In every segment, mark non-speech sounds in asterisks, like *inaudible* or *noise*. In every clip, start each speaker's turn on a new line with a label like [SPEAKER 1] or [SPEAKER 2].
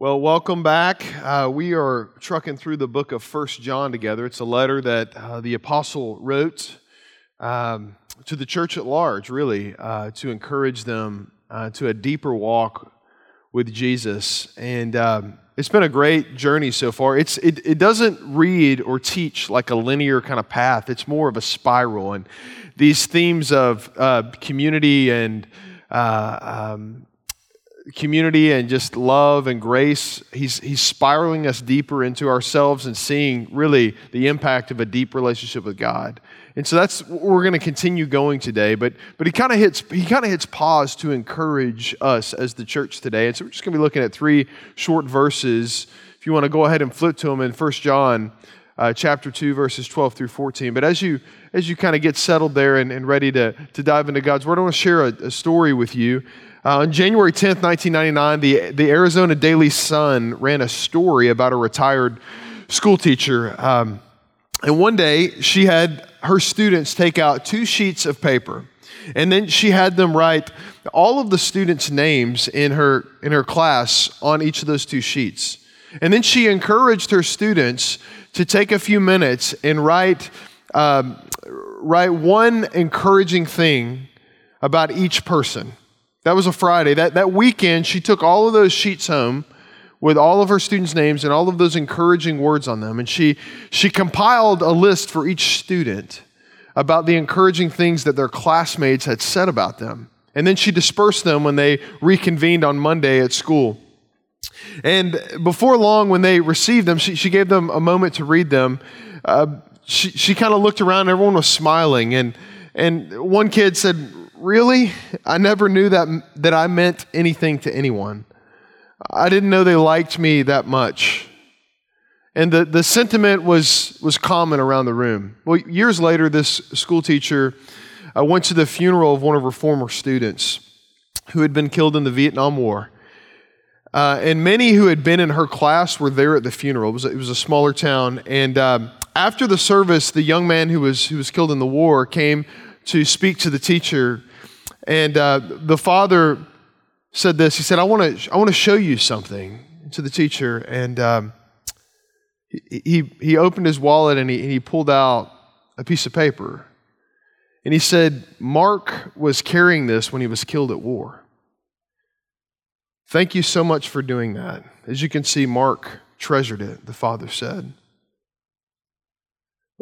[SPEAKER 1] Well, welcome back. Uh, we are trucking through the book of First John together. It's a letter that uh, the apostle wrote um, to the church at large, really, uh, to encourage them uh, to a deeper walk with Jesus. And um, it's been a great journey so far. It's, it, it doesn't read or teach like a linear kind of path, it's more of a spiral. And these themes of uh, community and uh, um, community and just love and grace. He's, he's spiraling us deeper into ourselves and seeing really the impact of a deep relationship with God. And so that's we're going to continue going today. But, but he kind of hits he kind of hits pause to encourage us as the church today. And so we're just going to be looking at three short verses. If you want to go ahead and flip to them in 1 John uh, chapter 2, verses 12 through 14. But as you as you kind of get settled there and, and ready to, to dive into God's word, I want to share a, a story with you. Uh, on January 10th, 1999, the, the Arizona Daily Sun ran a story about a retired school teacher. Um, and one day, she had her students take out two sheets of paper. And then she had them write all of the students' names in her, in her class on each of those two sheets. And then she encouraged her students to take a few minutes and write, um, write one encouraging thing about each person. That was a Friday. That, that weekend, she took all of those sheets home with all of her students' names and all of those encouraging words on them. And she, she compiled a list for each student about the encouraging things that their classmates had said about them. And then she dispersed them when they reconvened on Monday at school. And before long, when they received them, she, she gave them a moment to read them. Uh, she she kind of looked around, everyone was smiling. And, and one kid said, Really? I never knew that, that I meant anything to anyone. I didn't know they liked me that much. And the, the sentiment was, was common around the room. Well, years later, this school teacher uh, went to the funeral of one of her former students who had been killed in the Vietnam War. Uh, and many who had been in her class were there at the funeral. It was it was a smaller town. And um, after the service, the young man who was, who was killed in the war came to speak to the teacher and uh, the father said this. He said, I want to I want to show you something to the teacher. And um, he, he, opened his wallet and he, and he pulled out a piece of paper. And he said, Mark was carrying this when he was killed at war. Thank you so much for doing that. As you can see, Mark treasured it, the father said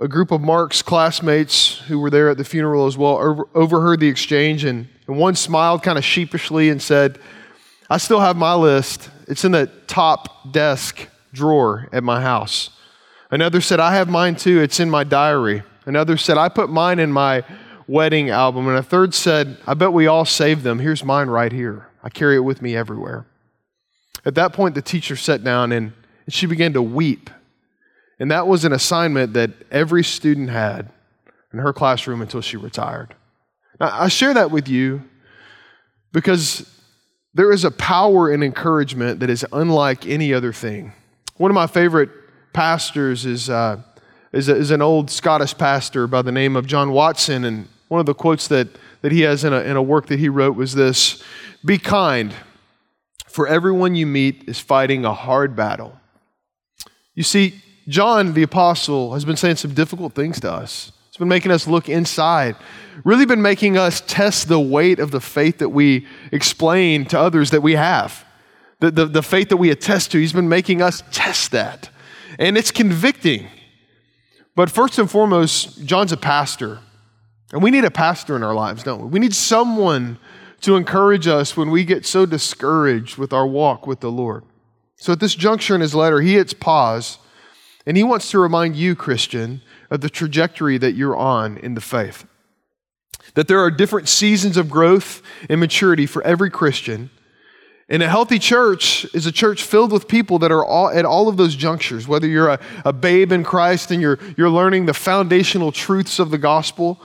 [SPEAKER 1] a group of Mark's classmates who were there at the funeral as well over, overheard the exchange, and, and one smiled kind of sheepishly and said, I still have my list. It's in the top desk drawer at my house. Another said, I have mine too. It's in my diary. Another said, I put mine in my wedding album. And a third said, I bet we all saved them. Here's mine right here. I carry it with me everywhere. At that point, the teacher sat down and she began to weep and that was an assignment that every student had in her classroom until she retired. Now, I share that with you because there is a power in encouragement that is unlike any other thing. One of my favorite pastors is, uh, is, a, is, an old Scottish pastor by the name of John Watson, and one of the quotes that, that he has in a, in a work that he wrote was this Be kind, for everyone you meet is fighting a hard battle. You see, John, the apostle, has been saying some difficult things to us. It's been making us look inside, really been making us test the weight of the faith that we explain to others that we have. The, the, the faith that we attest to, he's been making us test that. And it's convicting. But first and foremost, John's a pastor. And we need a pastor in our lives, don't we? We need someone to encourage us when we get so discouraged with our walk with the Lord. So at this juncture in his letter, he hits pause and he wants to remind you, Christian, of the trajectory that you're on in the faith. That there are different seasons of growth and maturity for every Christian. And a healthy church is a church filled with people that are all, at all of those junctures, whether you're a, a babe in Christ and you're, you're learning the foundational truths of the gospel,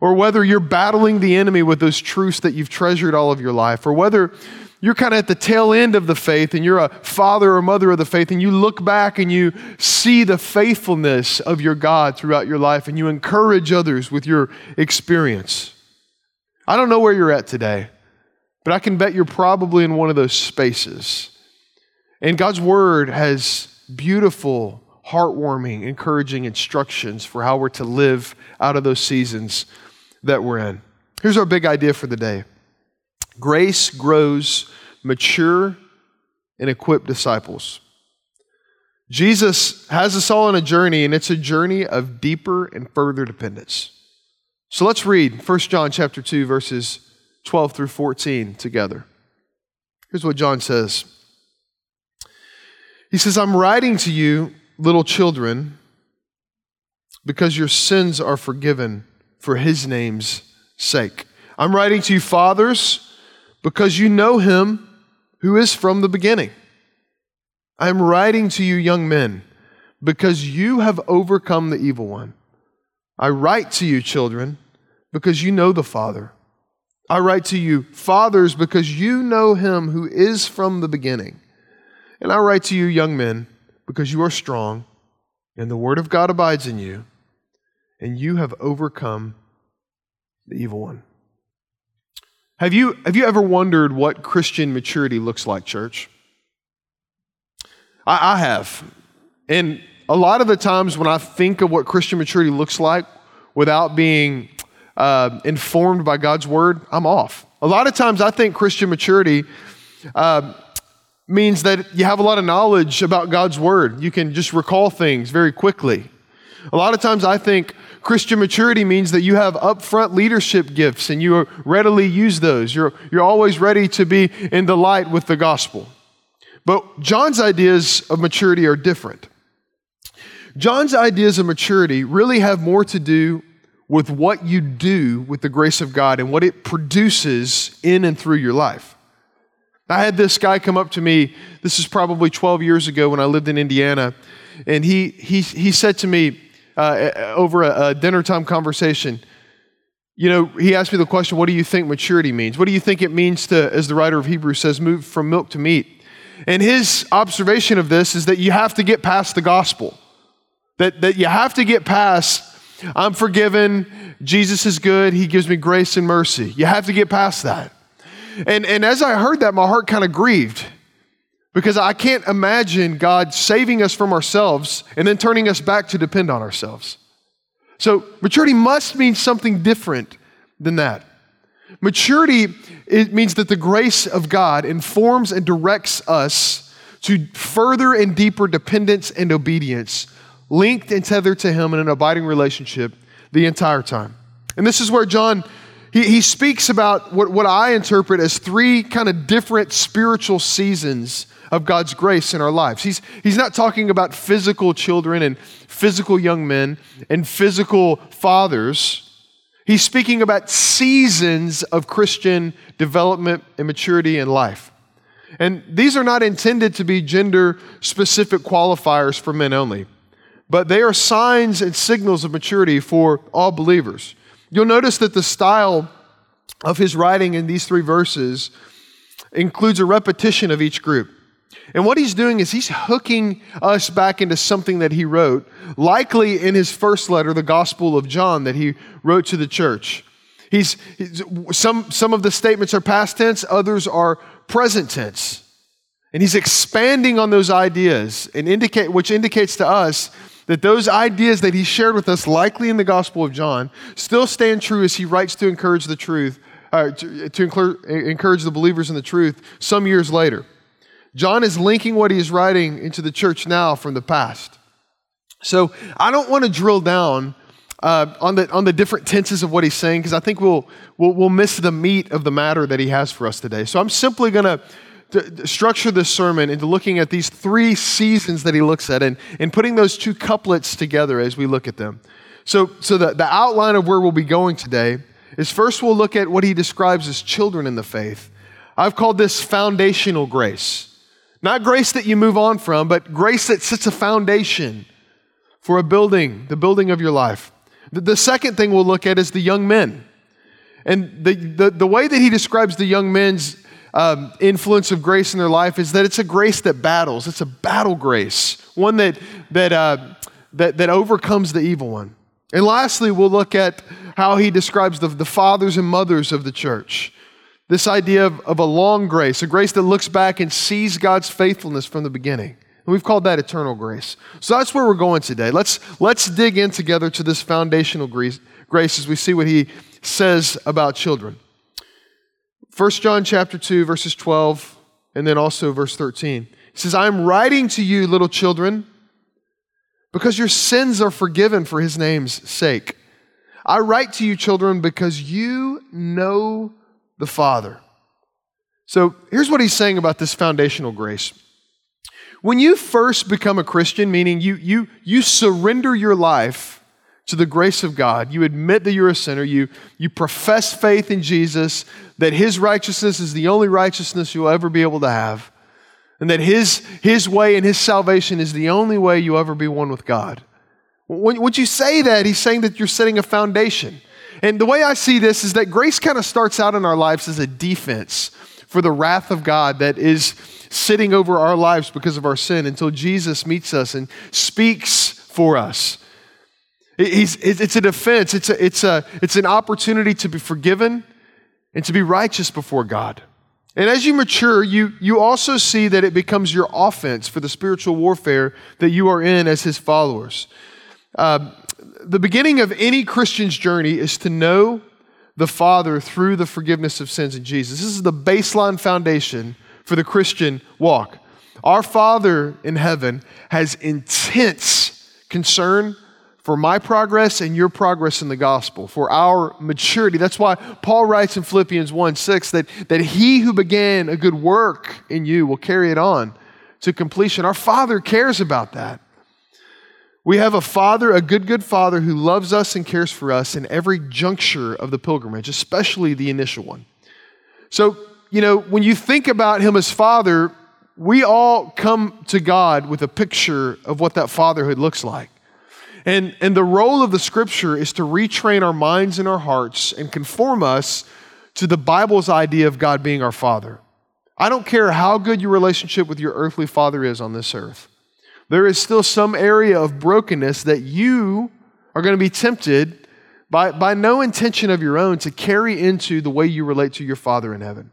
[SPEAKER 1] or whether you're battling the enemy with those truths that you've treasured all of your life, or whether you're kind of at the tail end of the faith and you're a father or mother of the faith and you look back and you see the faithfulness of your God throughout your life and you encourage others with your experience. I don't know where you're at today, but I can bet you're probably in one of those spaces. And God's Word has beautiful, heartwarming, encouraging instructions for how we're to live out of those seasons that we're in. Here's our big idea for the day grace grows mature and equipped disciples. Jesus has us all on a journey, and it's a journey of deeper and further dependence. So let's read 1 John chapter 2, verses 12 through 14 together. Here's what John says. He says, I'm writing to you, little children, because your sins are forgiven for his name's sake. I'm writing to you, fathers, because you know him who is from the beginning. I am writing to you, young men, because you have overcome the evil one. I write to you, children, because you know the Father. I write to you, fathers, because you know him who is from the beginning. And I write to you, young men, because you are strong, and the word of God abides in you, and you have overcome the evil one. Have you, have you ever wondered what Christian maturity looks like, church? I, I have. And a lot of the times when I think of what Christian maturity looks like without being uh, informed by God's word, I'm off. A lot of times I think Christian maturity uh, means that you have a lot of knowledge about God's word. You can just recall things very quickly. A lot of times I think Christian maturity means that you have upfront leadership gifts and you readily use those. You're, you're always ready to be in the light with the gospel. But John's ideas of maturity are different. John's ideas of maturity really have more to do with what you do with the grace of God and what it produces in and through your life. I had this guy come up to me, this is probably 12 years ago when I lived in Indiana, and he, he, he said to me, uh, over a, a dinner time conversation. You know, he asked me the question, What do you think maturity means? What do you think it means to, as the writer of Hebrews says, move from milk to meat? And his observation of this is that you have to get past the gospel, that, that you have to get past, I'm forgiven, Jesus is good, he gives me grace and mercy. You have to get past that. And, and as I heard that, my heart kind of grieved because I can't imagine God saving us from ourselves and then turning us back to depend on ourselves. So maturity must mean something different than that. Maturity it means that the grace of God informs and directs us to further and deeper dependence and obedience, linked and tethered to Him in an abiding relationship the entire time. And this is where John he, he speaks about what, what I interpret as three kind of different spiritual seasons of God's grace in our lives. He's, he's not talking about physical children and physical young men and physical fathers. He's speaking about seasons of Christian development and maturity in life. And these are not intended to be gender specific qualifiers for men only, but they are signs and signals of maturity for all believers. You'll notice that the style of his writing in these three verses includes a repetition of each group. And what he's doing is he's hooking us back into something that he wrote, likely in his first letter, the Gospel of John, that he wrote to the church. He's, he's, some, some of the statements are past tense, others are present tense. And he's expanding on those ideas, and indicate, which indicates to us that those ideas that he shared with us, likely in the Gospel of John, still stand true as he writes to encourage the truth, uh, to, to encourage the believers in the truth some years later. John is linking what he is writing into the church now from the past. So I don't want to drill down uh, on, the, on the different tenses of what he's saying because I think we'll, we'll, we'll miss the meat of the matter that he has for us today. So I'm simply going to structure this sermon into looking at these three seasons that he looks at and, and putting those two couplets together as we look at them. So, so the, the outline of where we'll be going today is first we'll look at what he describes as children in the faith. I've called this foundational grace. Not grace that you move on from, but grace that sets a foundation for a building, the building of your life. The, the second thing we'll look at is the young men. And the, the, the way that he describes the young men's um, influence of grace in their life is that it's a grace that battles. It's a battle grace, one that, that, uh, that, that overcomes the evil one. And lastly, we'll look at how he describes the, the fathers and mothers of the church This idea of, of a long grace, a grace that looks back and sees God's faithfulness from the beginning. And we've called that eternal grace. So that's where we're going today. Let's, let's dig in together to this foundational grace, grace as we see what he says about children. 1 John chapter 2, verses 12, and then also verse 13. He says, I am writing to you, little children, because your sins are forgiven for his name's sake. I write to you, children, because you know the Father. So here's what he's saying about this foundational grace. When you first become a Christian, meaning you, you, you surrender your life to the grace of God, you admit that you're a sinner, you, you profess faith in Jesus, that his righteousness is the only righteousness you'll ever be able to have, and that his, his way and his salvation is the only way you'll ever be one with God. When, when you say that, he's saying that you're setting a foundation. And the way I see this is that grace kind of starts out in our lives as a defense for the wrath of God that is sitting over our lives because of our sin until Jesus meets us and speaks for us. It's a defense, it's, a, it's, a, it's an opportunity to be forgiven and to be righteous before God. And as you mature, you, you also see that it becomes your offense for the spiritual warfare that you are in as his followers. Uh, the beginning of any Christian's journey is to know the Father through the forgiveness of sins in Jesus. This is the baseline foundation for the Christian walk. Our Father in heaven has intense concern for my progress and your progress in the gospel, for our maturity. That's why Paul writes in Philippians 1 6 that, that he who began a good work in you will carry it on to completion. Our Father cares about that. We have a Father, a good, good Father who loves us and cares for us in every juncture of the pilgrimage, especially the initial one. So, you know, when you think about Him as Father, we all come to God with a picture of what that fatherhood looks like. And, and the role of the scripture is to retrain our minds and our hearts and conform us to the Bible's idea of God being our Father. I don't care how good your relationship with your earthly father is on this earth there is still some area of brokenness that you are going to be tempted by, by no intention of your own to carry into the way you relate to your Father in heaven.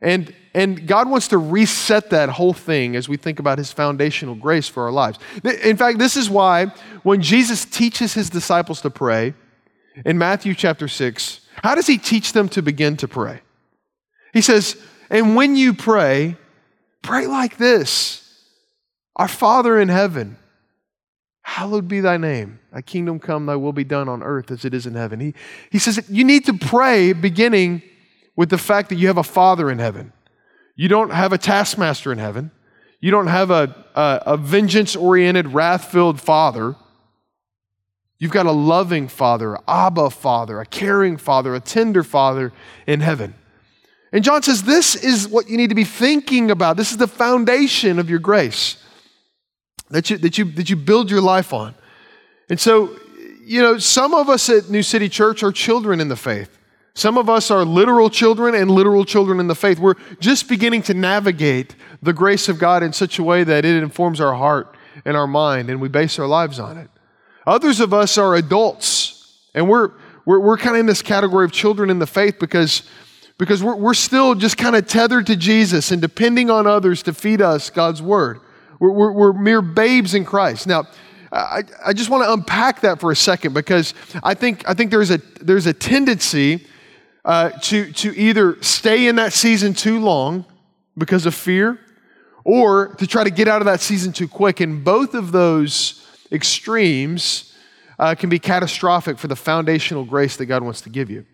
[SPEAKER 1] And, and God wants to reset that whole thing as we think about His foundational grace for our lives. In fact, this is why when Jesus teaches His disciples to pray in Matthew chapter 6, how does He teach them to begin to pray? He says, And when you pray, pray like this. Our Father in heaven, hallowed be thy name. Thy kingdom come, thy will be done on earth as it is in heaven. He, he says you need to pray beginning with the fact that you have a Father in heaven. You don't have a taskmaster in heaven. You don't have a, a, a vengeance oriented, wrath filled Father. You've got a loving Father, Abba Father, a caring Father, a tender Father in heaven. And John says this is what you need to be thinking about. This is the foundation of your grace that you, that you, that you build your life on. And so, you know, some of us at New City Church are children in the faith. Some of us are literal children and literal children in the faith. We're just beginning to navigate the grace of God in such a way that it informs our heart and our mind, and we base our lives on it. Others of us are adults, and we're, we're, we're kind of in this category of children in the faith because, because we're, we're still just kind of tethered to Jesus and depending on others to feed us God's word. We're, we're, we're mere babes in Christ. Now, I, I just want to unpack that for a second because I think, I think there's, a, there's a tendency uh, to, to either stay in that season too long because of fear or to try to get out of that season too quick. And both of those extremes uh, can be catastrophic for the foundational grace that God wants to give you.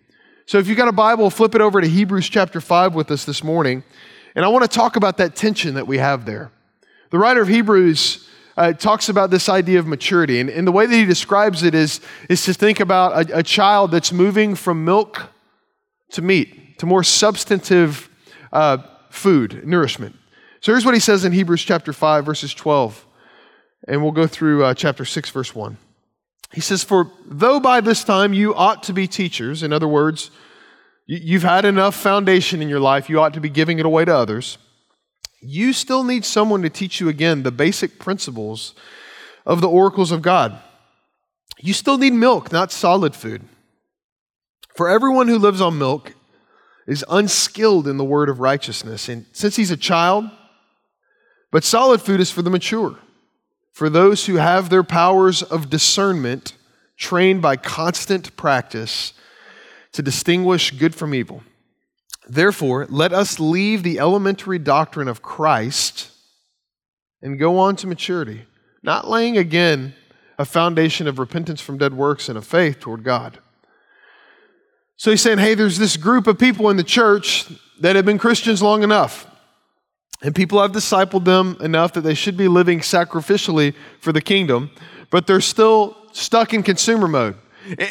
[SPEAKER 1] So if you've got a Bible, flip it over to Hebrews chapter 5 with us this morning. And I want to talk about that tension that we have there. The writer of Hebrews uh, talks about this idea of maturity. And, and, the way that he describes it is, is to think about a, a child that's moving from milk to meat, to more substantive uh, food, nourishment. So here's what he says in Hebrews chapter 5, verses 12. And we'll go through uh, chapter 6, verse 1. He says, For though by this time you ought to be teachers, in other words, you've had enough foundation in your life, you ought to be giving it away to others you still need someone to teach you again the basic principles of the oracles of God. You still need milk, not solid food. For everyone who lives on milk is unskilled in the word of righteousness. And since he's a child, but solid food is for the mature, for those who have their powers of discernment trained by constant practice to distinguish good from evil. Therefore, let us leave the elementary doctrine of Christ and go on to maturity, not laying again a foundation of repentance from dead works and of faith toward God. So he's saying, hey, there's this group of people in the church that have been Christians long enough. And people have discipled them enough that they should be living sacrificially for the kingdom, but they're still stuck in consumer mode.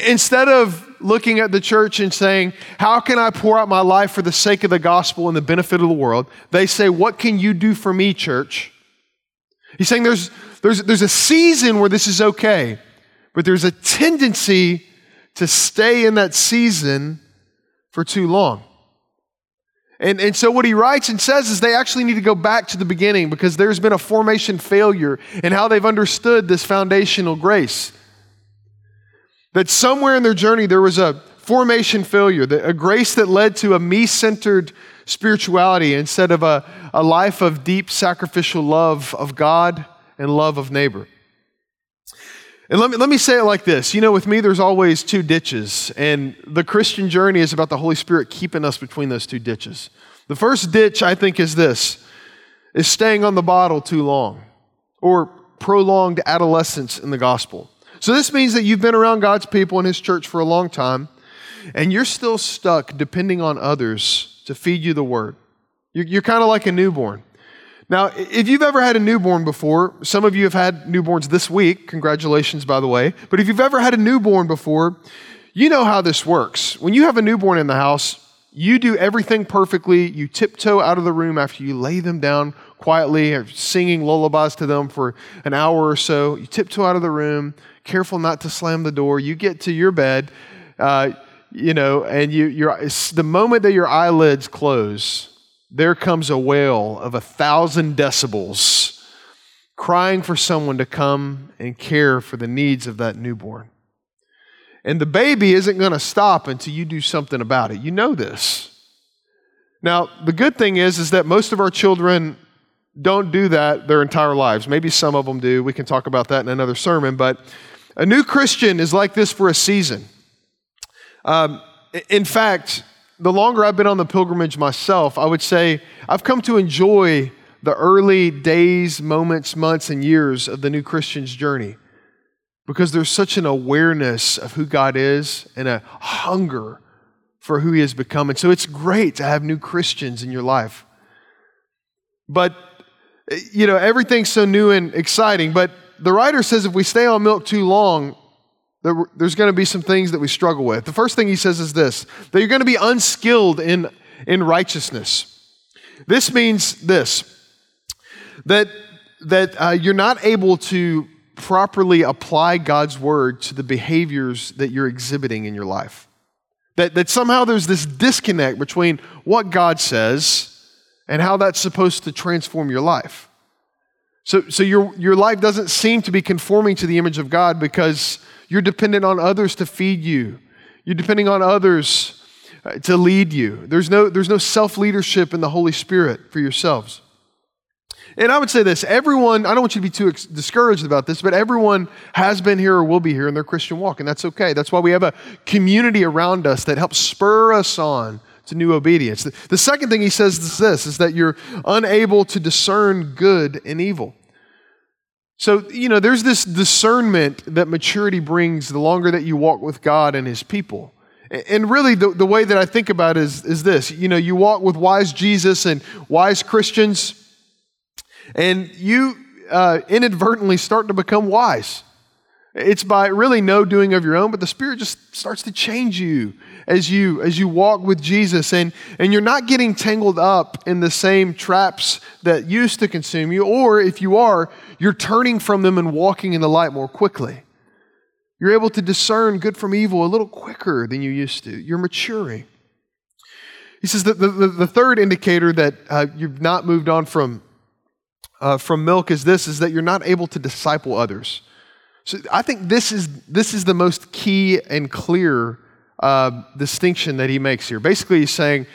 [SPEAKER 1] Instead of looking at the church and saying, How can I pour out my life for the sake of the gospel and the benefit of the world? They say, What can you do for me, church? He's saying there's, there's, there's a season where this is okay, but there's a tendency to stay in that season for too long. And, and so, what he writes and says is they actually need to go back to the beginning because there's been a formation failure in how they've understood this foundational grace. That somewhere in their journey there was a formation failure, a grace that led to a me centered spirituality instead of a, a life of deep sacrificial love of God and love of neighbor. And let me, let me say it like this. You know, with me, there's always two ditches, and the Christian journey is about the Holy Spirit keeping us between those two ditches. The first ditch, I think, is this is staying on the bottle too long or prolonged adolescence in the gospel. So this means that you've been around God's people in his church for a long time, and you're still stuck depending on others to feed you the word. You're, you're kind of like a newborn. Now, if you've ever had a newborn before, some of you have had newborns this week. Congratulations, by the way. But if you've ever had a newborn before, you know how this works. When you have a newborn in the house, you do everything perfectly. You tiptoe out of the room after you lay them down quietly, singing lullabies to them for an hour or so. You tiptoe out of the room, careful not to slam the door. You get to your bed, uh, you know, and you, the moment that your eyelids close, there comes a wail of a thousand decibels crying for someone to come and care for the needs of that newborn. And the baby isn't going to stop until you do something about it. You know this. Now, the good thing is is that most of our children don't do that their entire lives. Maybe some of them do. We can talk about that in another sermon, but a new Christian is like this for a season. Um, in fact, the longer I've been on the pilgrimage myself, I would say I've come to enjoy the early days, moments, months, and years of the new Christian's journey because there's such an awareness of who God is and a hunger for who He has become. And so it's great to have new Christians in your life. But, you know, everything's so new and exciting. But the writer says if we stay on milk too long, there's going to be some things that we struggle with. The first thing he says is this that you're going to be unskilled in, in righteousness. This means this that, that uh, you're not able to properly apply God's word to the behaviors that you're exhibiting in your life. That, that somehow there's this disconnect between what God says and how that's supposed to transform your life. So, so your, your life doesn't seem to be conforming to the image of God because you're dependent on others to feed you. You're depending on others uh, to lead you. There's no, there's no self leadership in the Holy Spirit for yourselves. And I would say this everyone, I don't want you to be too discouraged about this, but everyone has been here or will be here in their Christian walk, and that's okay. That's why we have a community around us that helps spur us on to new obedience. The, the second thing he says is this is that you're unable to discern good and evil. So, you know, there's this discernment that maturity brings the longer that you walk with God and His people. And really, the, the way that I think about it is, is this you know, you walk with wise Jesus and wise Christians, and you uh, inadvertently start to become wise. It's by really no doing of your own, but the Spirit just starts to change you as you as you walk with Jesus and and you're not getting tangled up in the same traps that used to consume you or if you are you're turning from them and walking in the light more quickly. You're able to discern good from evil a little quicker than you used to. You're maturing. He says that the, the, the third indicator that uh, you've not moved on from, uh, from milk is this, is that you're not able to disciple others. So I think this is, this is the most key and clear uh, distinction that he makes here. Basically, he's saying,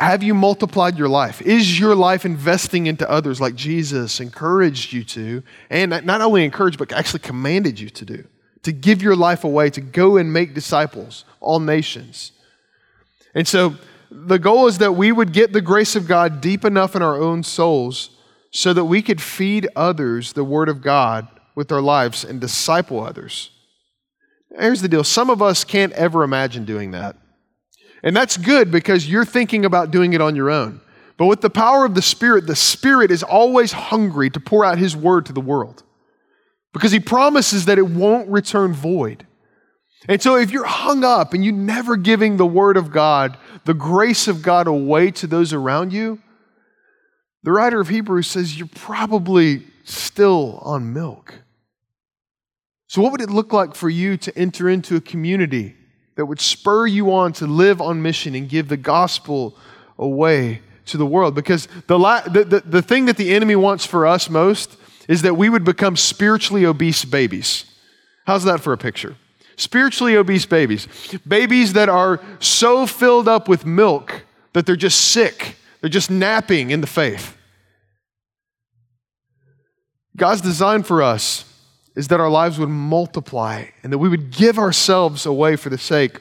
[SPEAKER 1] Have you multiplied your life? Is your life investing into others like Jesus encouraged you to, and not only encouraged, but actually commanded you to do? To give your life away, to go and make disciples, all nations. And so the goal is that we would get the grace of God deep enough in our own souls so that we could feed others the Word of God with our lives and disciple others. Here's the deal some of us can't ever imagine doing that. And that's good because you're thinking about doing it on your own. But with the power of the Spirit, the Spirit is always hungry to pour out His word to the world because He promises that it won't return void. And so if you're hung up and you're never giving the word of God, the grace of God away to those around you, the writer of Hebrews says you're probably still on milk. So, what would it look like for you to enter into a community that would spur you on to live on mission and give the gospel away to the world. Because the, la- the, the, the thing that the enemy wants for us most is that we would become spiritually obese babies. How's that for a picture? Spiritually obese babies. Babies that are so filled up with milk that they're just sick, they're just napping in the faith. God's design for us is that our lives would multiply and that we would give ourselves away for the sake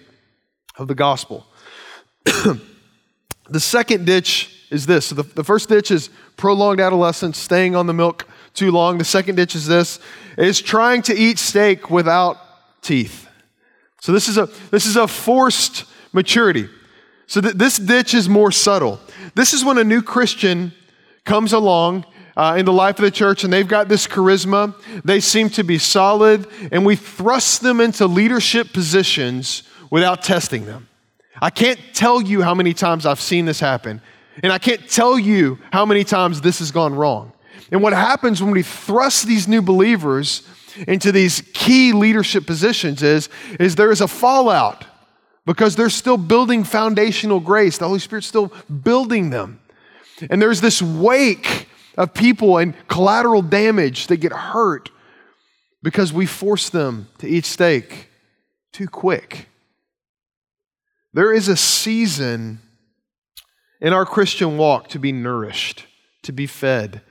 [SPEAKER 1] of the gospel. *clears throat* the second ditch is this. So the, the first ditch is prolonged adolescence, staying on the milk too long. The second ditch is this, is trying to eat steak without teeth. So this is a, this is a forced maturity. So th- this ditch is more subtle. This is when a new Christian comes along uh, in the life of the church, and they've got this charisma. They seem to be solid, and we thrust them into leadership positions without testing them. I can't tell you how many times I've seen this happen, and I can't tell you how many times this has gone wrong. And what happens when we thrust these new believers into these key leadership positions is, is there is a fallout because they're still building foundational grace. The Holy Spirit's still building them. And there's this wake of people and collateral damage that get hurt because we force them to eat steak too quick. There is a season in our Christian walk to be nourished, to be fed,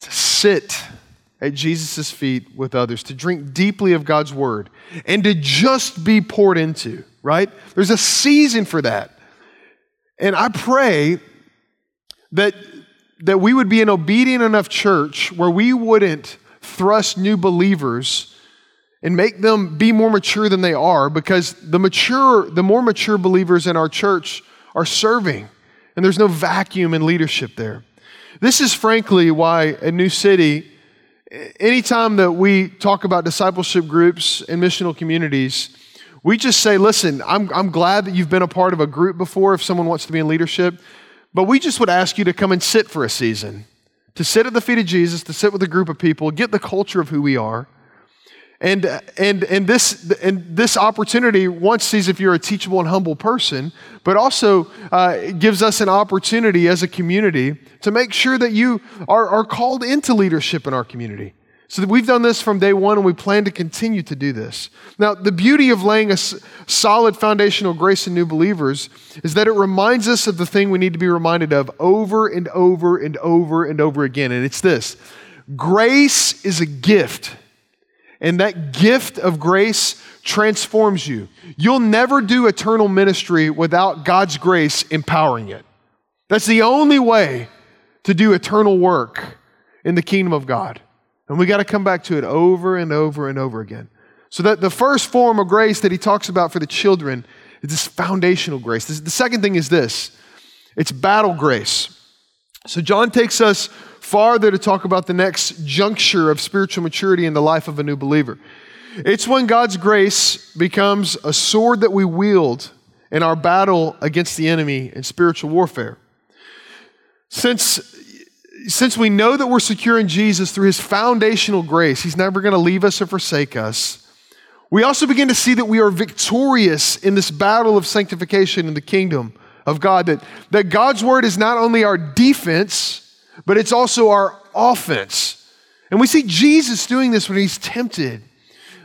[SPEAKER 1] to sit at Jesus' feet with others, to drink deeply of God's word, and to just be poured into, right? There's a season for that. And I pray that that we would be an obedient enough church where we wouldn't thrust new believers and make them be more mature than they are because the mature the more mature believers in our church are serving and there's no vacuum in leadership there. This is frankly why a new city anytime that we talk about discipleship groups and missional communities we just say listen I'm, I'm glad that you've been a part of a group before if someone wants to be in leadership but we just would ask you to come and sit for a season, to sit at the feet of Jesus, to sit with a group of people, get the culture of who we are. And, and, and, this, and this opportunity, once sees if you're a teachable and humble person, but also uh, gives us an opportunity as a community to make sure that you are, are called into leadership in our community. So we've done this from day one and we plan to continue to do this. Now, the beauty of laying a solid foundational grace in new believers is that it reminds us of the thing we need to be reminded of over and over and over and over again. And it's this grace is a gift. And that gift of grace transforms you. You'll never do eternal ministry without God's grace empowering it. That's the only way to do eternal work in the kingdom of God. And we got to come back to it over and over and over again. So that the first form of grace that he talks about for the children is this foundational grace. This, the second thing is this it's battle grace. So John takes us farther to talk about the next juncture of spiritual maturity in the life of a new believer. It's when God's grace becomes a sword that we wield in our battle against the enemy in spiritual warfare. Since since we know that we're secure in Jesus through his foundational grace, he's never going to leave us or forsake us. We also begin to see that we are victorious in this battle of sanctification in the kingdom of God. That, that God's word is not only our defense, but it's also our offense. And we see Jesus doing this when he's tempted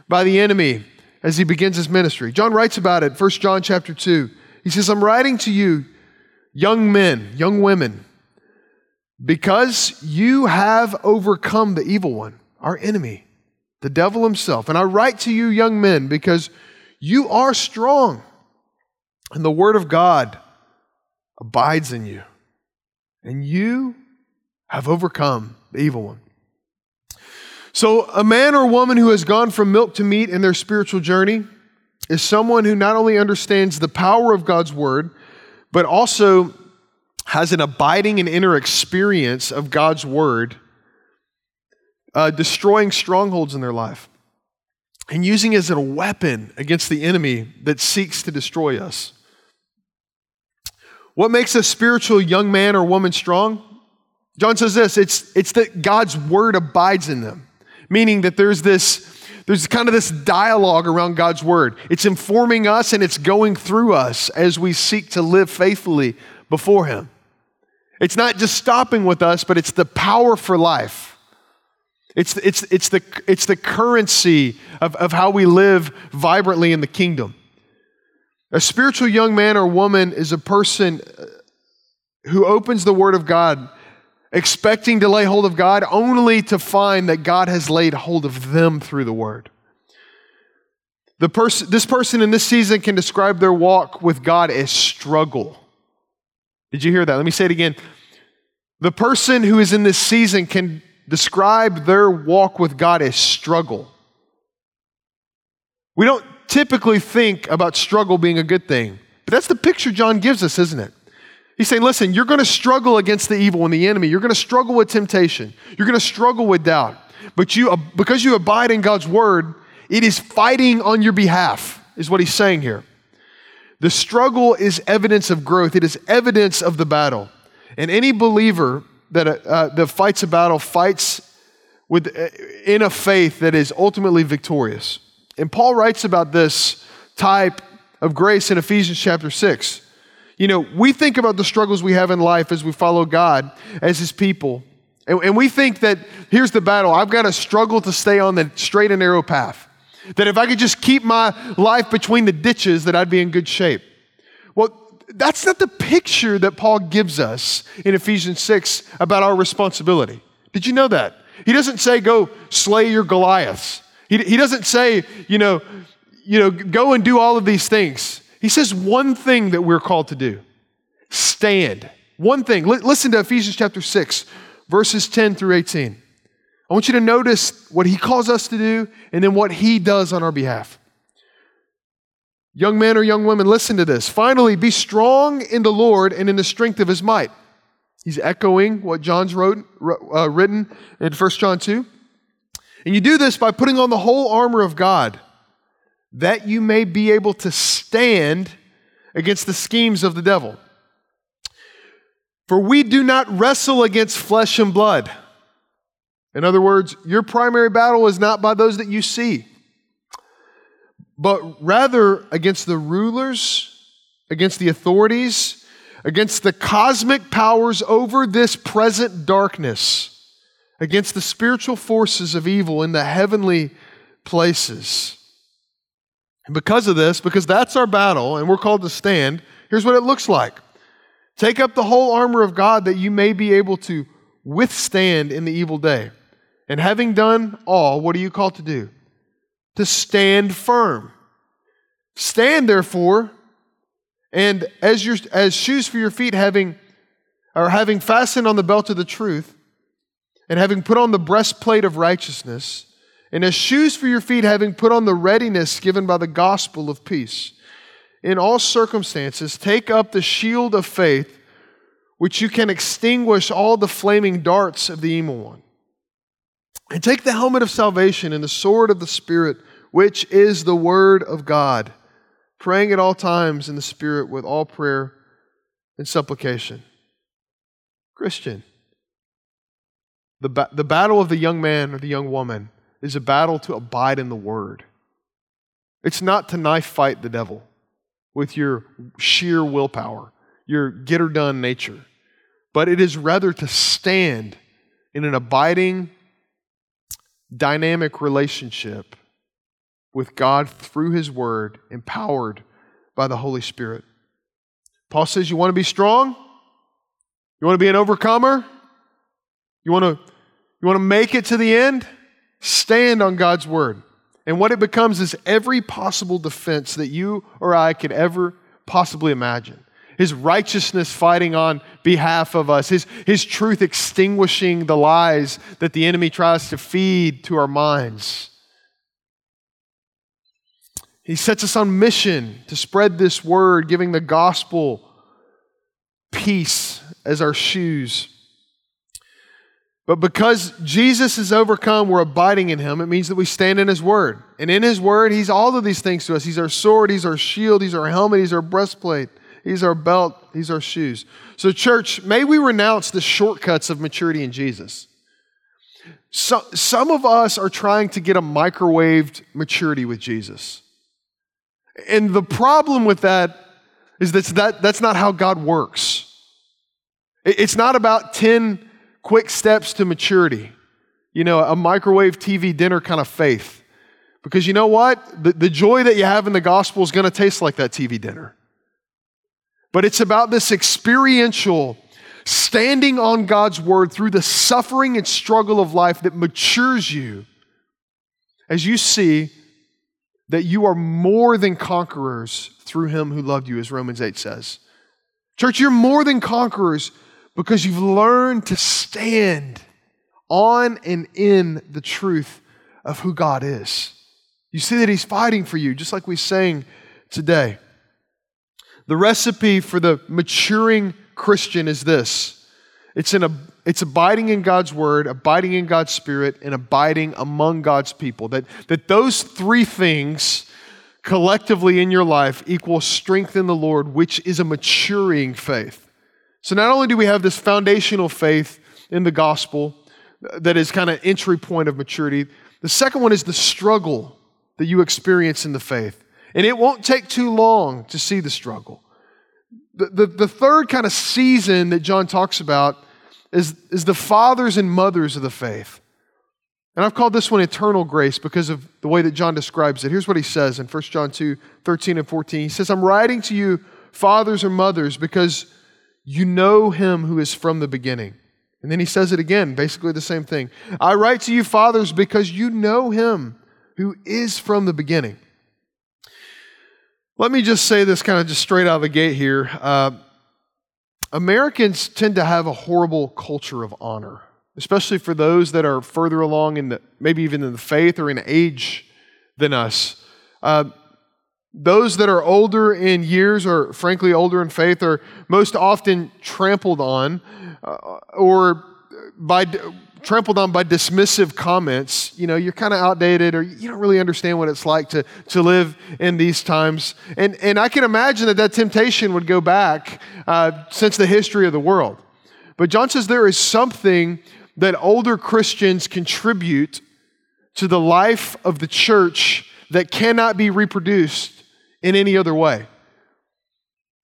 [SPEAKER 1] by the enemy as he begins his ministry. John writes about it, 1 John chapter 2. He says, I'm writing to you young men, young women, because you have overcome the evil one, our enemy, the devil himself. And I write to you, young men, because you are strong, and the word of God abides in you, and you have overcome the evil one. So, a man or woman who has gone from milk to meat in their spiritual journey is someone who not only understands the power of God's word, but also has an abiding and inner experience of God's word, uh, destroying strongholds in their life and using it as a weapon against the enemy that seeks to destroy us. What makes a spiritual young man or woman strong? John says this it's, it's that God's word abides in them, meaning that there's this. There's kind of this dialogue around God's word. It's informing us and it's going through us as we seek to live faithfully before Him. It's not just stopping with us, but it's the power for life. It's, it's, it's, the, it's the currency of, of how we live vibrantly in the kingdom. A spiritual young man or woman is a person uh, who opens the Word of God expecting to lay hold of God only to find that God has laid hold of them through the Word. The person, this person in this season can describe their walk with God as struggle. Did you hear that? Let me say it again. The person who is in this season can describe their walk with God as struggle. We don't typically think about struggle being a good thing, but that's the picture John gives us, isn't it? He's saying, listen, you're going to struggle against the evil and the enemy. You're going to struggle with temptation. You're going to struggle with doubt. But you, uh, because you abide in God's word, it is fighting on your behalf, is what he's saying here. The struggle is evidence of growth, it is evidence of the battle. And any believer that, uh, that fights a battle fights with, uh, in a faith that is ultimately victorious. And Paul writes about this type of grace in Ephesians chapter 6. You know, we think about the struggles we have in life as we follow God as His people. And, and we think that here's the battle I've got to struggle to stay on the straight and narrow path. That if I could just keep my life between the ditches, that I'd be in good shape. Well, that's not the picture that Paul gives us in Ephesians 6 about our responsibility. Did you know that? He doesn't say, go slay your Goliaths. He, he doesn't say, you know, you know, go and do all of these things. He says one thing that we're called to do stand. One thing. L- listen to Ephesians chapter 6, verses 10 through 18. I want you to notice what he calls us to do and then what he does on our behalf. Young men or young women, listen to this. Finally, be strong in the Lord and in the strength of his might. He's echoing what John's wrote, uh, written in 1 John 2. And you do this by putting on the whole armor of God, that you may be able to stand against the schemes of the devil. For we do not wrestle against flesh and blood in other words, your primary battle is not by those that you see, but rather against the rulers, against the authorities, against the cosmic powers over this present darkness, against the spiritual forces of evil in the heavenly places. And because of this, because that's our battle and we're called to stand, here's what it looks like Take up the whole armor of God that you may be able to withstand in the evil day. And having done all, what are you called to do? To stand firm. Stand therefore, and as your as shoes for your feet, having or having fastened on the belt of the truth, and having put on the breastplate of righteousness, and as shoes for your feet, having put on the readiness given by the gospel of peace. In all circumstances, take up the shield of faith, which you can extinguish all the flaming darts of the evil one. And take the helmet of salvation and the sword of the Spirit, which is the Word of God, praying at all times in the Spirit with all prayer and supplication. Christian, the, ba- the battle of the young man or the young woman is a battle to abide in the Word. It's not to knife fight the devil with your sheer willpower, your get her done nature, but it is rather to stand in an abiding dynamic relationship with God through His Word, empowered by the Holy Spirit. Paul says, You want to be strong? You want to be an overcomer? You want to, you want to make it to the end? Stand on God's word. And what it becomes is every possible defense that you or I could ever possibly imagine. His righteousness fighting on behalf of us, His, His truth extinguishing the lies that the enemy tries to feed to our minds. He sets us on mission to spread this word, giving the gospel peace as our shoes. But because Jesus is overcome, we're abiding in him. It means that we stand in his word. And in his word, he's all of these things to us. He's our sword, he's our shield, he's our helmet, he's our breastplate, he's our belt, he's our shoes. So, church, may we renounce the shortcuts of maturity in Jesus. So, some of us are trying to get a microwaved maturity with Jesus. And the problem with that is that, that that's not how God works. It's not about 10 quick steps to maturity, you know, a microwave TV dinner kind of faith. Because you know what? The, the joy that you have in the gospel is going to taste like that TV dinner. But it's about this experiential standing on God's word through the suffering and struggle of life that matures you as you see that you are more than conquerors through him who loved you, as Romans 8 says. Church, you're more than conquerors because you've learned to stand on and in the truth of who God is. You see that He's fighting for you, just like we sang today. The recipe for the maturing Christian is this it's, in a, it's abiding in God's word, abiding in God's spirit, and abiding among God's people. That, that those three things collectively in your life equal strength in the Lord, which is a maturing faith. So not only do we have this foundational faith in the gospel uh, that is kind of entry point of maturity, the second one is the struggle that you experience in the faith. And it won't take too long to see the struggle. The, the, the third kind of season that John talks about is, is the fathers and mothers of the faith. And I've called this one eternal grace because of the way that John describes it. Here's what he says in 1 John 2 13 and 14. He says, I'm writing to you, fathers or mothers, because you know him who is from the beginning. And then he says it again, basically the same thing. I write to you, fathers, because you know him who is from the beginning. Let me just say this kind of just straight out of the gate here. Uh, Americans tend to have a horrible culture of honor, especially for those that are further along in the, maybe even in the faith or in age than us. Uh, those that are older in years or frankly older in faith are most often trampled on uh, or by trampled on by dismissive comments you know you're kind of outdated or you don't really understand what it's like to, to live in these times and, and i can imagine that that temptation would go back uh, since the history of the world but john says there is something that older christians contribute to the life of the church that cannot be reproduced in any other way.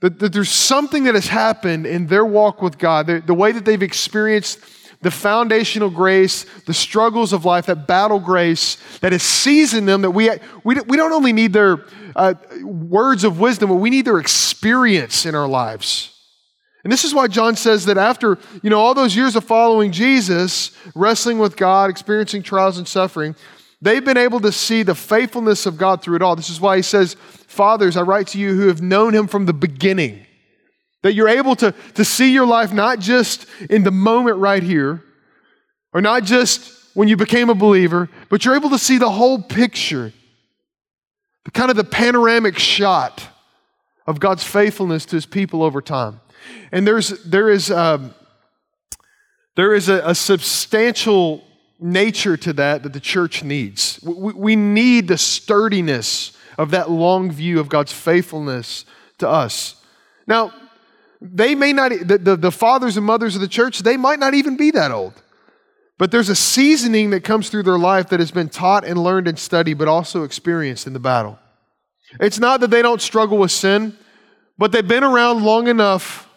[SPEAKER 1] That, that there's something that has happened in their walk with God, the, the way that they've experienced the foundational grace, the struggles of life, that battle grace that has seasoned them, that we, we, we don't only need their uh, words of wisdom, but we need their experience in our lives. And this is why John says that after, you know, all those years of following Jesus, wrestling with God, experiencing trials and suffering, they've been able to see the faithfulness of God through it all. This is why he says, Fathers, I write to you who have known him from the beginning. That you're able to, to see your life not just in the moment right here, or not just when you became a believer, but you're able to see the whole picture, the kind of the panoramic shot of God's faithfulness to his people over time. And there's, there is, um, there is a, a, substantial nature to that that the church needs. We, we need the sturdiness of that long view of God's faithfulness to us. Now, they may not, the, the, the, fathers and mothers of the church, they might not even be that old. But there's a seasoning that comes through their life that has been taught and learned and studied, but also experienced in the battle. It's not that they don't struggle with sin, but they've been around long enough,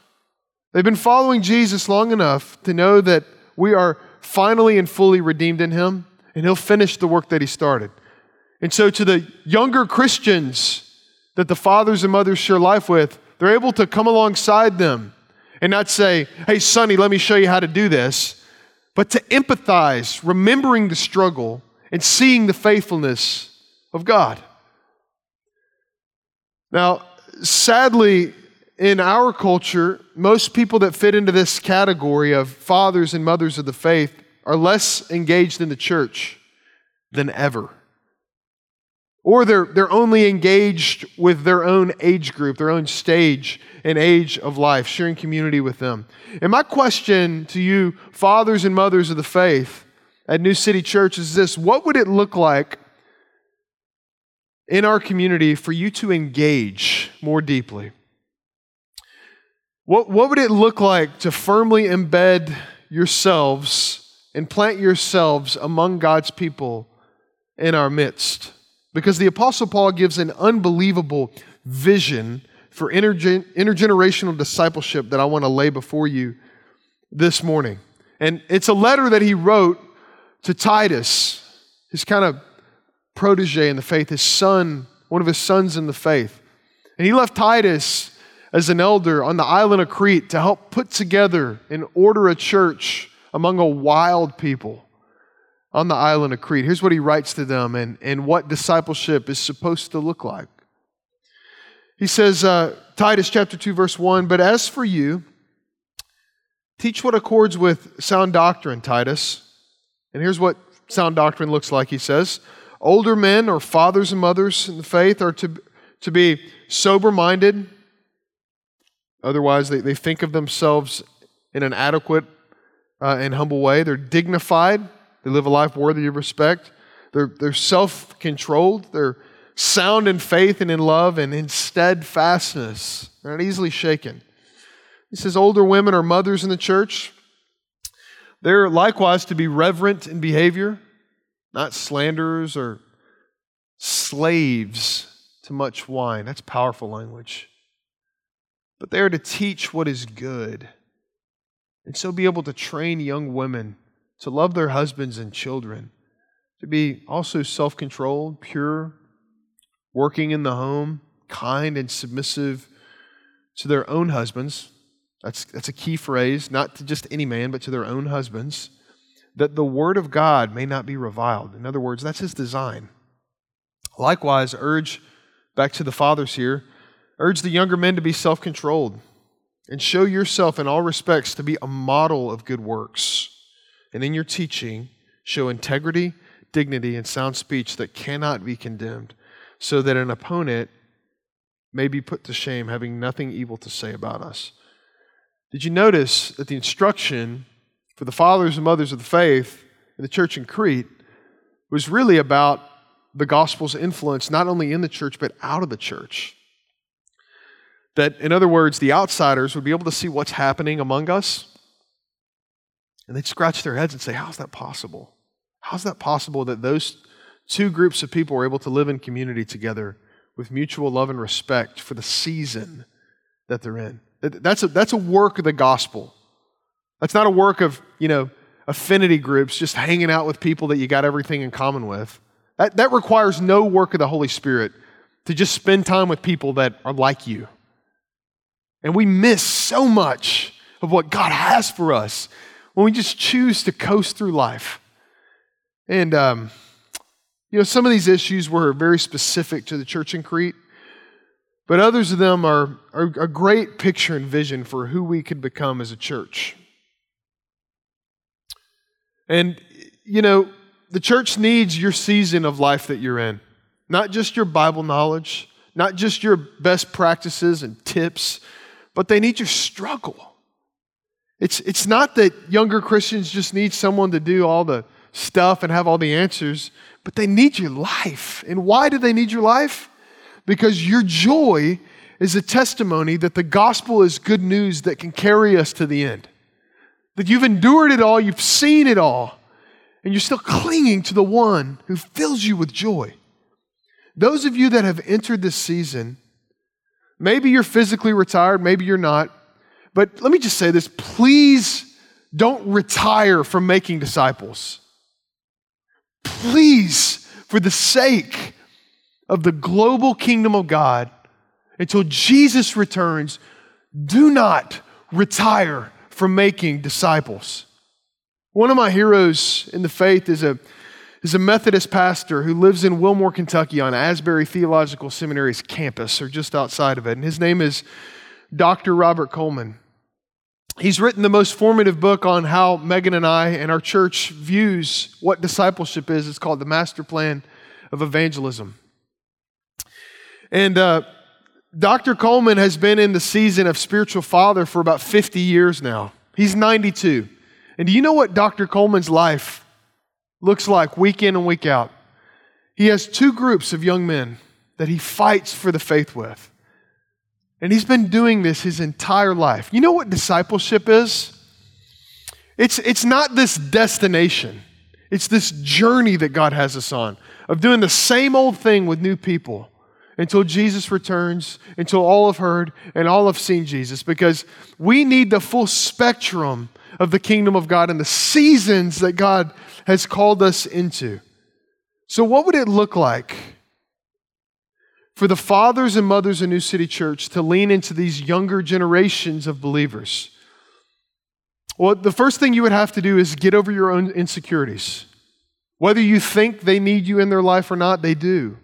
[SPEAKER 1] they've been following Jesus long enough to know that we are finally and fully redeemed in Him, and He'll finish the work that He started. And so, to the younger Christians that the fathers and mothers share life with, they're able to come alongside them and not say, hey, Sonny, let me show you how to do this, but to empathize, remembering the struggle and seeing the faithfulness of God. Now, sadly, in our culture, most people that fit into this category of fathers and mothers of the faith are less engaged in the church than ever. Or they're, they're only engaged with their own age group, their own stage and age of life, sharing community with them. And my question to you, fathers and mothers of the faith at New City Church, is this What would it look like in our community for you to engage more deeply? What, what would it look like to firmly embed yourselves and plant yourselves among God's people in our midst? Because the Apostle Paul gives an unbelievable vision for intergen- intergenerational discipleship that I want to lay before you this morning. And it's a letter that he wrote to Titus, his kind of protege in the faith, his son, one of his sons in the faith. And he left Titus as an elder on the island of Crete to help put together and order a church among a wild people on the island of Crete. Here's what he writes to them and, and what discipleship is supposed to look like. He says, uh, Titus chapter 2, verse 1 But as for you, teach what accords with sound doctrine, Titus. And here's what sound doctrine looks like, he says. Older men or fathers and mothers in the faith are to, to be sober minded. Otherwise, they, they think of themselves in an adequate uh, and humble way. They're dignified they live a life worthy of respect. They're, they're self controlled. They're sound in faith and in love and in steadfastness. They're not easily shaken. He says older women are mothers in the church. They're likewise to be reverent in behavior, not slanderers or slaves to much wine. That's powerful language. But they are to teach what is good and so be able to train young women to love their husbands and children, to be also self controlled, pure, working in the home, kind and submissive to their own husbands. That's, that's a key phrase, not to just any man, but to their own husbands, that the word of God may not be reviled. In other words, that's his design. Likewise, urge, back to the fathers here, urge the younger men to be self controlled and show yourself in all respects to be a model of good works and in your teaching show integrity, dignity, and sound speech that cannot be condemned, so that an opponent may be put to shame, having nothing evil to say about us. Did you notice that the instruction for the fathers and mothers of the faith in the church in Crete was really about the gospel's influence not only in the church but out of the church? That, in other words, the outsiders would be able to see what's happening among us and they'd scratch their heads and say, How's that possible? How's that possible that those two groups of people were able to live in community together with mutual love and respect for the season that they're in? That's a, that's a work of the gospel. That's not a work of, you know, affinity groups, just hanging out with people that you got everything in common with. That, that requires no work of the Holy Spirit to just spend time with people that are like you. And we miss so much of what God has for us when we just choose to coast through life. And, um, you know, some of these issues were very specific to the church in Crete, but others of them are, are a great picture and vision for who we could become as a church. And, you know, the church needs your season of life that you're in, not just your Bible knowledge, not just your best practices and tips, but they need your struggle. It's, it's not that younger Christians just need someone to do all the stuff and have all the answers, but they need your life. And why do they need your life? Because your joy is a testimony that the gospel is good news that can carry us to the end. That you've endured it all, you've seen it all, and you're still clinging to the one who fills you with joy. Those of you that have entered this season, maybe you're physically retired, maybe you're not. But let me just say this please don't retire from making disciples. Please, for the sake of the global kingdom of God, until Jesus returns, do not retire from making disciples. One of my heroes in the faith is a, is a Methodist pastor who lives in Wilmore, Kentucky on Asbury Theological Seminary's campus or just outside of it. And his name is Dr. Robert Coleman. He's written the most formative book on how Megan and I and our church views what discipleship is. It's called The Master Plan of Evangelism. And uh, Dr. Coleman has been in the season of spiritual father for about 50 years now. He's 92. And do you know what Dr. Coleman's life looks like week in and week out? He has two groups of young men that he fights for the faith with. And he's been doing this his entire life. You know what discipleship is? It's, it's not this destination, it's this journey that God has us on of doing the same old thing with new people until Jesus returns, until all have heard and all have seen Jesus, because we need the full spectrum of the kingdom of God and the seasons that God has called us into. So, what would it look like for the fathers and mothers of New City Church to lean into these younger generations of believers? Well, the first thing you would have to do is get over your own insecurities. Whether you think they need you in their life or not, they do.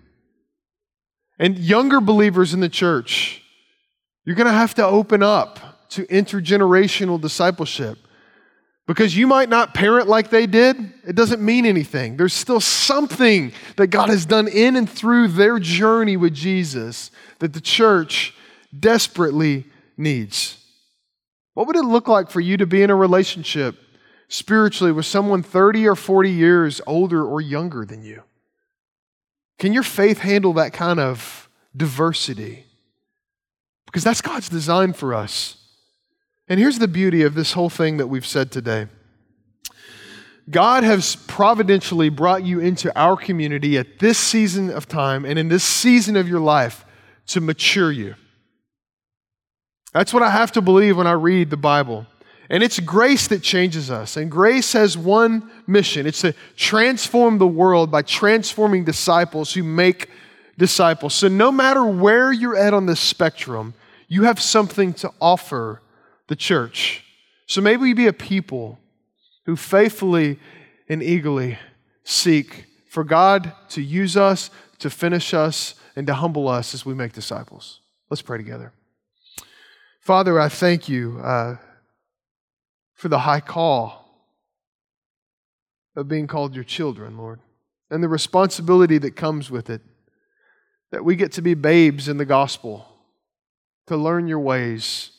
[SPEAKER 1] And younger believers in the church, you're going to have to open up to intergenerational discipleship. Because you might not parent like they did, it doesn't mean anything. There's still something that God has done in and through their journey with Jesus that the church desperately needs. What would it look like for you to be in a relationship spiritually with someone 30 or 40 years older or younger than you? Can your faith handle that kind of diversity? Because that's God's design for us. And here's the beauty of this whole thing that we've said today God has providentially brought you into our community at this season of time and in this season of your life to mature you. That's what I have to believe when I read the Bible. And it's grace that changes us. And grace has one mission it's to transform the world by transforming disciples who make disciples. So, no matter where you're at on this spectrum, you have something to offer the church. So maybe we be a people who faithfully and eagerly seek for God to use us, to finish us, and to humble us as we make disciples. Let's pray together. Father, I thank you uh, for the high call of being called your children, Lord, and the responsibility that comes with it. That we get to be babes in the gospel, to learn your ways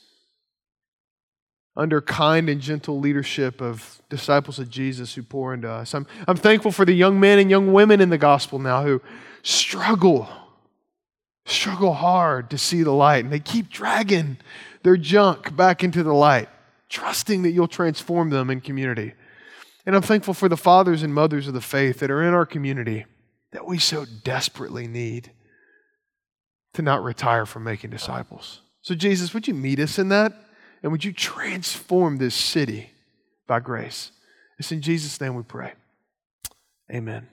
[SPEAKER 1] under kind and gentle leadership of disciples of Jesus who pour into us. I'm, I'm thankful for the young men and young women in the gospel now who struggle, struggle hard to see the light, and they keep dragging their junk back into the light, trusting that you'll transform them in community. And I'm thankful for the fathers and mothers of the faith that are in our community that we so desperately need to not retire from making disciples. So, Jesus, would you meet us in that? And would you transform this city by grace? It's in Jesus' name we pray. Amen.